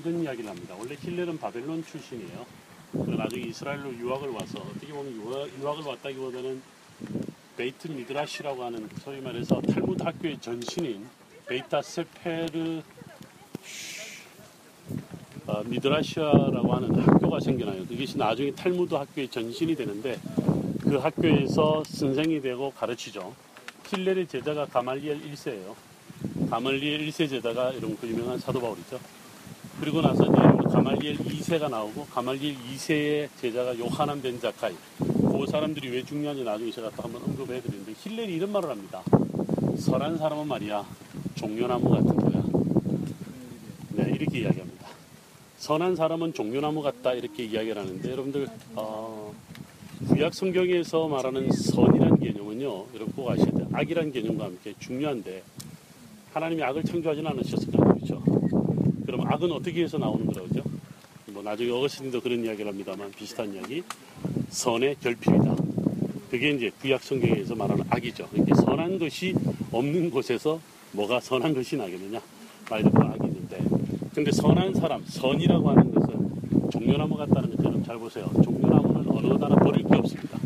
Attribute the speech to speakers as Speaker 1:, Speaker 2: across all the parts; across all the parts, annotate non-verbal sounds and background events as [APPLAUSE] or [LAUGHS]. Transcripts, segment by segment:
Speaker 1: 이런 이야기를 합니다. 원래 힐렐은 바벨론 출신이에요. 그리고 나중에 이스라엘로 유학을 와서 어떻게 보면 유학, 유학 을 왔다기보다는 베이트 미드라시라고 하는 소위 말해서 탈무드 학교의 전신인 베이타 세페르 어, 미드라시아라고 하는 학교가 생겨나요. 그것이 나중에 탈무드 학교의 전신이 되는데 그 학교에서 선생이 되고 가르치죠. 힐렐의 제자가 가말리엘 1세예요. 가말리엘 1세 제자가 이런 그 유명한 사도 바울이죠. 그리고 나서 이제 가말리엘 2세가 나오고 가말리엘 2세의 제자가 요하난 벤 자카이. 그 사람들이 왜 중요한지 나중에 제가 또 한번 언급해 드리는데 힐렐이 이런 말을 합니다. 설한 사람은 말이야 종려나무 같은 거야. 네 이렇게 이야기합니다. 선한 사람은 종려나무 같다 이렇게 이야기를 하는데 여러분들 어, 구약 성경에서 말하는 선이라는 개념은요 여러분 꼭 아셔야 돼요. 악이라는 개념과 함께 중요한데 하나님이 악을 창조하지는 않으셨을. 그럼 악은 어떻게 해서 나오는 거라고죠? 뭐 나중에 어거스틴도 그런 이야기를 합니다만 비슷한 이야기. 선의 결핍이다. 그게 이제 구약 성경에서 말하는 악이죠. 이렇게 선한 것이 없는 곳에서 뭐가 선한 것이 나겠느냐? 말 그대로 악이 있는데. 근데 선한 사람, 선이라고 하는 것은 종려나무 같다는 것 여러분 잘 보세요. 종려나무는 어느 나라 버릴 게 없습니다.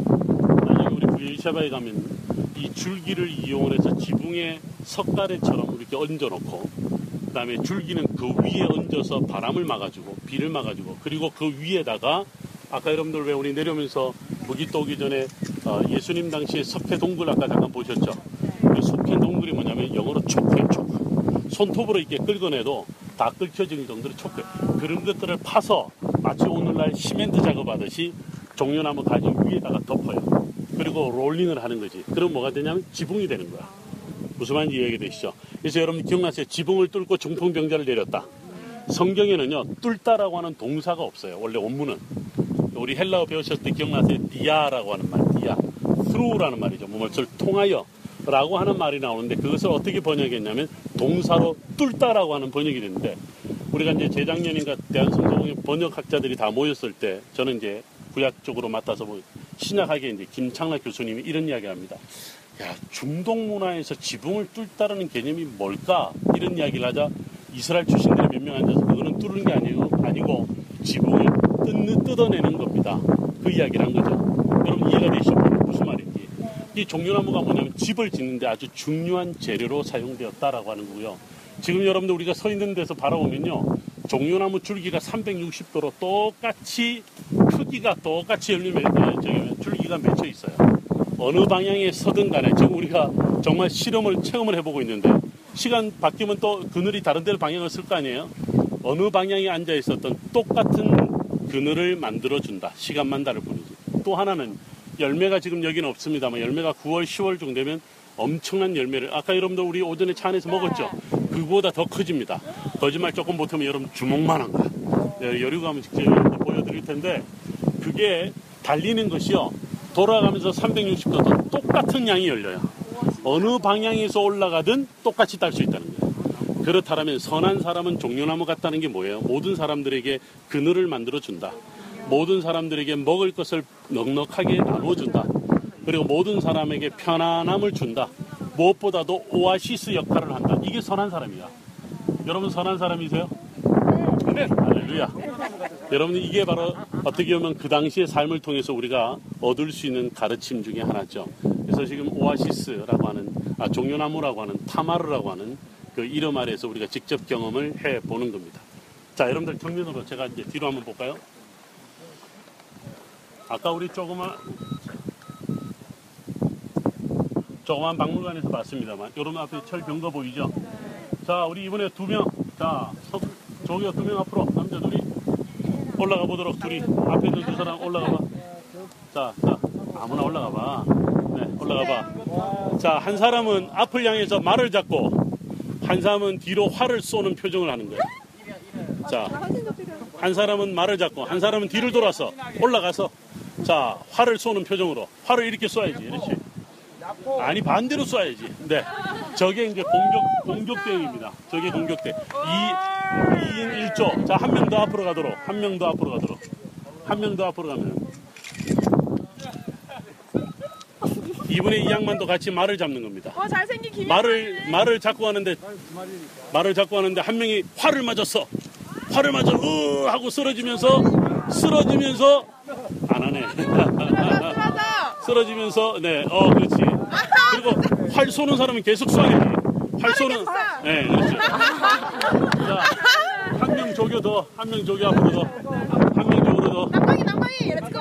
Speaker 1: 나중에 우리 부엘샤바에 가면 이 줄기를 이용해서 지붕에 석가래처럼 이렇게 얹어놓고 그 다음에 줄기는 그 위에 얹어서 바람을 막아주고 비를 막아주고 그리고 그 위에다가 아까 여러분들 왜 우리 내려오면서 무기또 오기 전에 어, 예수님 당시에 석회 동굴 아까 잠깐 보셨죠? 그 석회 동굴이 뭐냐면 영어로 초크에 초크 손톱으로 이렇게 긁어내도 다 긁혀질 정도로 초크 그런 것들을 파서 마치 오늘날 시멘트 작업하듯이 종려나무 가지 위에다가 덮어요. 그리고 롤링을 하는 거지. 그럼 뭐가 되냐면 지붕이 되는 거야. 무슨 말인지 이해가 되시죠? 그래서 여러분 기억나세요? 지붕을 뚫고 중풍병자를 내렸다. 성경에는요, 뚫다라고 하는 동사가 없어요. 원래 원문은. 우리 헬라어 배우셨을 때 기억나세요? 디아라고 하는 말, 디아. through라는 말이죠. 무엇을 통하여. 라고 하는 말이 나오는데 그것을 어떻게 번역했냐면 동사로 뚫다라고 하는 번역이 됐는데 우리가 이제 재작년인가 대한성경의 번역학자들이 다 모였을 때 저는 이제 구약 쪽으로 맡아서 뭐 신약하게 이제 김창락 교수님이 이런 이야기 합니다. 야, 중동 문화에서 지붕을 뚫다라는 개념이 뭘까? 이런 이야기를 하자 이스라엘 출신들이 몇 명 앉아서 그거는 뚫는 게 아니고, 아니고 지붕을 뜯, 뜯어내는 겁니다. 그 이야기를 한 거죠. 여러분 이해가 되시죠? 무슨 말인지. 이 종려나무가 뭐냐면 집을 짓는데 아주 중요한 재료로 사용되었다라고 하는 거고요. 지금 여러분들 우리가 서 있는 데서 바라보면요. 종려나무 줄기가 360도로 똑같이 크기가 똑같이 열리 저기 줄기가 맺혀 있어요. 어느 방향에 서든 간에 지금 우리가 정말 실험을 체험을 해보고 있는데 시간 바뀌면 또 그늘이 다른 데로 방향을 쓸 거 아니에요? 어느 방향에 앉아 있었던 똑같은 그늘을 만들어 준다. 시간만 다를 뿐이지. 또 하나는 열매가 지금 여기는 없습니다만 열매가 9월, 10월 정도 되면 엄청난 열매를 아까 여러분들 우리 오전에 차 안에서 먹었죠? 그보다 더 커집니다. 거짓말 조금 못하면 여러분 주먹만한 거야. 네, 여류 가면 직접 보여드릴 텐데 그게 달리는 것이요. 돌아가면서 360도 똑같은 양이 열려요. 어느 방향에서 올라가든 똑같이 딸 수 있다는 거예요. 그렇다면 선한 사람은 종려나무 같다는 게 뭐예요? 모든 사람들에게 그늘을 만들어 준다. 모든 사람들에게 먹을 것을 넉넉하게 나눠준다. 그리고 모든 사람에게 편안함을 준다. 무엇보다도 오아시스 역할을 한다. 이게 선한 사람이야. 여러분 선한 사람이세요? 네. 할렐루야. 여러분 이게 바로 어떻게 보면 그 당시의 삶을 통해서 우리가 얻을 수 있는 가르침 중에 하나죠. 그래서 지금 오아시스라고 하는 아, 종려나무라고 하는 타마르라고 하는 그 이름 아래에서 우리가 직접 경험을 해 보는 겁니다. 자, 여러분들 정면으로 제가 이제 뒤로 한번 볼까요? 아까 우리 조그만 조그만 박물관에서 봤습니다만 여러분 앞에 철병거 보이죠? 자, 우리 이번에 두 명, 자, 서, 저기요 두 명 앞으로 남자 둘이 올라가 보도록 둘이 앞에 있는 두 사람 올라가 봐. 자, 자, 아무나 올라가 봐. 네, 올라가 봐. 자, 한 사람은 앞을 향해서 말을 잡고 한 사람은 뒤로 활을 쏘는 표정을 하는 거예요. 자, 한 사람은 말을 잡고 한 사람은 뒤를 돌아서 올라가서 자, 활을 쏘는 표정으로 활을 이렇게 쏴야지. 그렇지. 아니 반대로 쏴야지. 네. 저게 이제 공격 공격 대응입니다. 저게 공격 대. 2 2인 1조. 자, 한 명 더 앞으로 가도록. 한 명 더 앞으로 가도록. 한 명 더 앞으로 가면 이분의 이 양반도 같이 말을 잡는 겁니다.
Speaker 2: 와 잘생긴 김
Speaker 1: 말을 말을 잡고 하는데 말을 잡고 하는데 한 명이 활을 맞았어. 활을 맞아 으 하고 쓰러지면서 쓰러지면서 안 하네. [LAUGHS] 쓰러지면서 네, 어 그렇지. 그리고 활 쏘는 사람은 계속 쏴야 돼. 활 쏘는 네, 그렇지. 자, 한 명 조교 더, 한 명 조교 앞으로 더, 한 명 조교 더.
Speaker 2: 남방이 남방이 렛츠고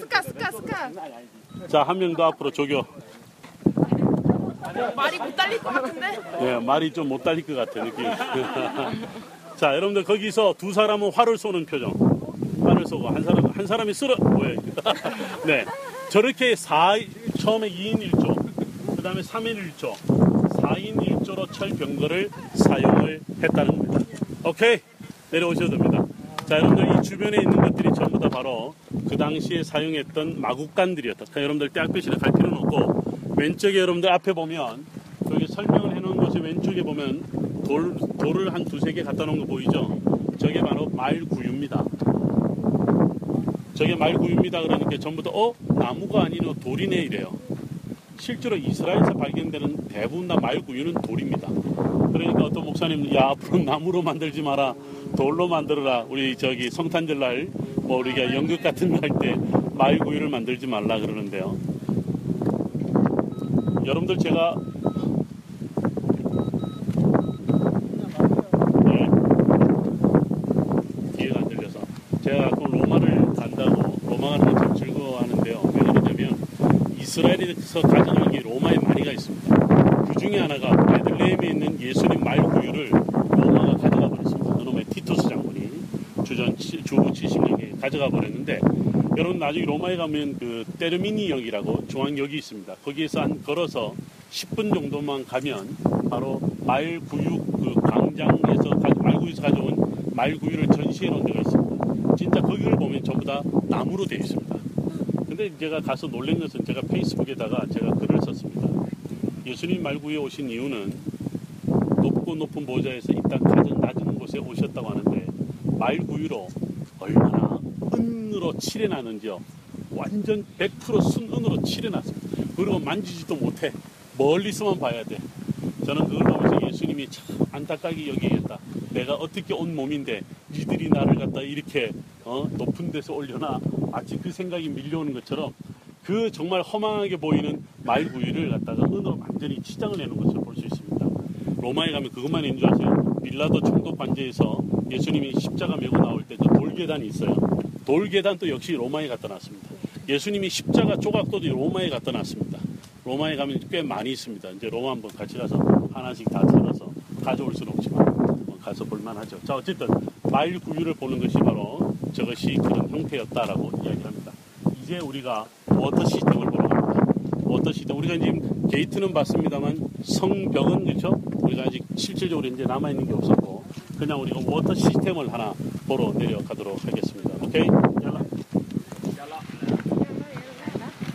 Speaker 2: 스카 스카 스카
Speaker 1: 자, 한 명 더 앞으로 조교.
Speaker 2: 말이 못 달릴 것 같은데
Speaker 1: 네, 말이 좀 못 달릴 것 같아, 느낌. [LAUGHS] 자, 여러분들 거기서 두 사람은 활을 쏘는 표정. 활을 쏘고 한 사람, 한 사람이 쓰러, 왜? [LAUGHS] 네. 저렇게 4, 처음에 2인 1조, 그 다음에 3인 1조, 4인 1조로 철병거를 사용을 했다는 겁니다. 오케이? 내려오셔도 됩니다. 자, 여러분들 이 주변에 있는 것들이 전부 다 바로 그 당시에 사용했던 마국간들이었다. 그러니까 여러분들 대학교실에 갈 필요는 없고, 왼쪽에 여러분들 앞에 보면, 여기 설명을 해놓은 곳에 왼쪽에 보면 돌, 돌을 한 두세 개 갖다 놓은 거 보이죠? 저게 바로 말구유입니다. 저게 말구유입니다. 그러니까 전부 다, 어? 나무가 어, 돌이네 이래요. 실제로 이스라엘에서 발견되는 대부분 다 말구유는 돌입니다. 그러니까 어떤 목사님, 야, 앞으로 나무로 만들지 마라. 돌로 만들어라. 우리 저기 성탄절 날, 뭐 우리가 연극 같은 거 할 때 말구유를 만들지 말라 그러는데요. 여러분들 제가 네. 기회가 안 들려서 제가 그 로마를 간다고 로마 가는 걸 참 즐거워하는데요. 왜 그러냐면 이스라엘에서 가져간 게 로마에 많이가 있습니다. 그 중에 하나가 베들레헴에 있는 예수님 말 구유를 로마가 가져가 버렸습니다. 그놈의 티토스 장군이 주전 치- 주후 70년에 가져가 버렸는데 여러분 나중에 로마에 가면 그 테르미니역이라고 중앙역이 있습니다. 거기에서 한 걸어서 10분 정도만 가면 바로 말구유 그 광장에서 가- 말구유에서 가져온 말 구유를 전시해 놓은 데가 있습니다. 진짜 거기를 보면 전부 다 나무로 되어 있습니다. 근데 제가 가서 놀란 것은 제가 페이스북에다가 제가 글을 썼습니다. 예수님 말구유에 오신 이유는 높고 높은 보좌에서 이 땅 가장 낮은 곳에 오셨다고 하는데 말구유로 얼마나 은으로 칠해놨는지요. 완전 100% 순은으로 칠해놨습니다. 그리고 만지지도 못해. 멀리서만 봐야 돼. 저는 그걸 보면서 예수님이 참 안타깝게 여기겠다. 내가 어떻게 온 몸인데 니들이 나를 갖다 이렇게 어, 높은 데서 올려놔. 마치 그 생각이 밀려오는 것처럼 그 정말 허망하게 보이는 말구유를 갖다가 은으로 완전히 치장을 내는 것을 볼 수 있습니다. 로마에 가면 그것만 있는 줄 아세요? 빌라도 총독 관저에서 예수님이 십자가 메고 나올 때 그 돌계단이 있어요. 돌계단도 역시 로마에 갖다 놨습니다. 예수님이 십자가 조각도 로마에 갖다 놨습니다. 로마에 가면 꽤 많이 있습니다. 이제 로마 한번 같이 가서 하나씩 다 찾아서 가져올 수는 없지만 뭐 가서 볼만하죠. 자 어쨌든 말구유를 보는 것이 바로 저것이 그런 형태였다라고 이야기합니다. 이제 우리가 water system을 보러 갑니다. water system 우리가 지금 gate는 봤습니다만 성벽은 그렇죠? 우리가 아직 실질적으로 이제 남아 있는 게 없었고 그냥 우리가 water system을 하나 보러 내려가도록 하겠습니다. 오케이?